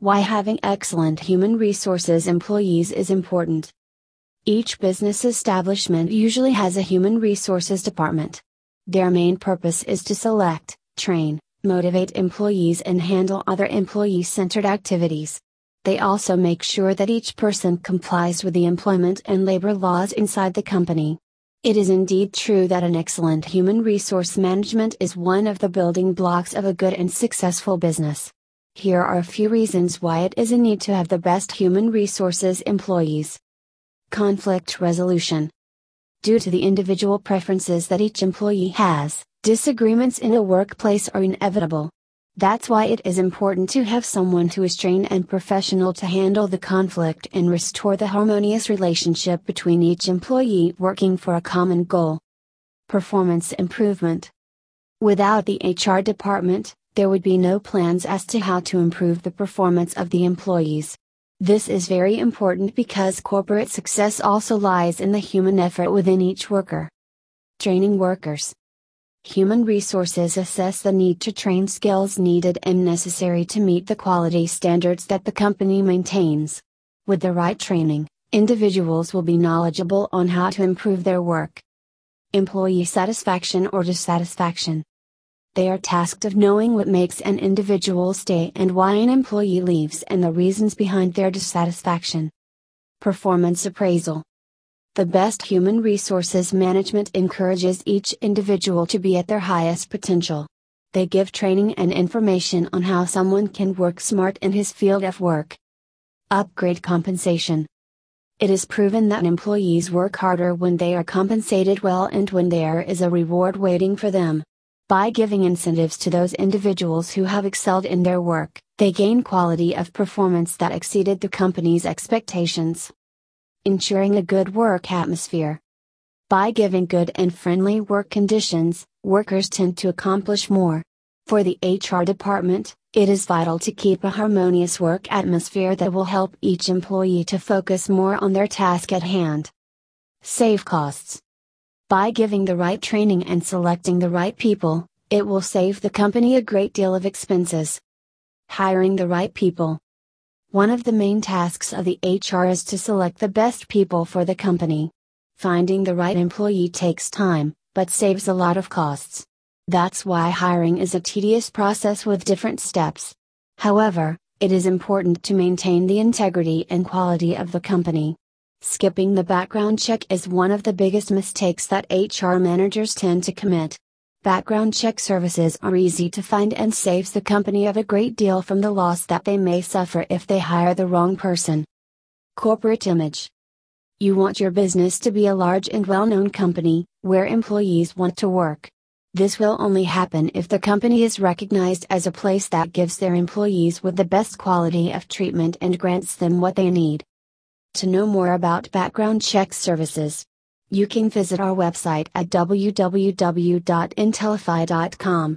Why having excellent human resources employees is important. Each business establishment usually has a human resources department. Their main purpose is to select, train, motivate employees and handle other employee centered activities. They also make sure that each person complies with the employment and labor laws inside the company. It is indeed true that an excellent human resource management is one of the building blocks of a good and successful business. Here are a few reasons why it is a need to have the best human resources employees. Conflict resolution. Due to the individual preferences that each employee has, disagreements in a workplace are inevitable. That's why it is important to have someone who is trained and professional to handle the conflict and restore the harmonious relationship between each employee working for a common goal. Performance improvement. Without the HR department, there would be no plans as to how to improve the performance of the employees. This is very important because corporate success also lies in the human effort within each worker. Training workers. Human resources assess the need to train skills needed and necessary to meet the quality standards that the company maintains. With the right training, individuals will be knowledgeable on how to improve their work. Employee satisfaction or dissatisfaction. They are tasked of knowing what makes an individual stay and why an employee leaves and the reasons behind their dissatisfaction. Performance appraisal. The best human resources management encourages each individual to be at their highest potential. They give training and information on how someone can work smart in his field of work. Upgrade compensation. It is proven that employees work harder when they are compensated well and when there is a reward waiting for them. By giving incentives to those individuals who have excelled in their work, they gain quality of performance that exceeded the company's expectations ensuring a good work atmosphere. By giving good and friendly work conditions, workers tend to accomplish more. For the HR department, it is vital to keep a harmonious work atmosphere that will help each employee to focus more on their task at hand. Save costs. By giving the right training and selecting the right people, it will save the company a great deal of expenses. Hiring the right people. One of the main tasks of the HR is to select the best people for the company. Finding the right employee takes time, but saves a lot of costs. That's why hiring is a tedious process with different steps. However, it is important to maintain the integrity and quality of the company. Skipping the background check is one of the biggest mistakes that HR managers tend to commit. Background check services are easy to find and saves the company of a great deal from the loss that they may suffer if they hire the wrong person. Corporate image. You want your business to be a large and well known company, where employees want to work. This will only happen if the company is recognized as a place that gives their employees with the best quality of treatment and grants them what they need. To know more about background check services, you can visit our website at www.intelifi.com.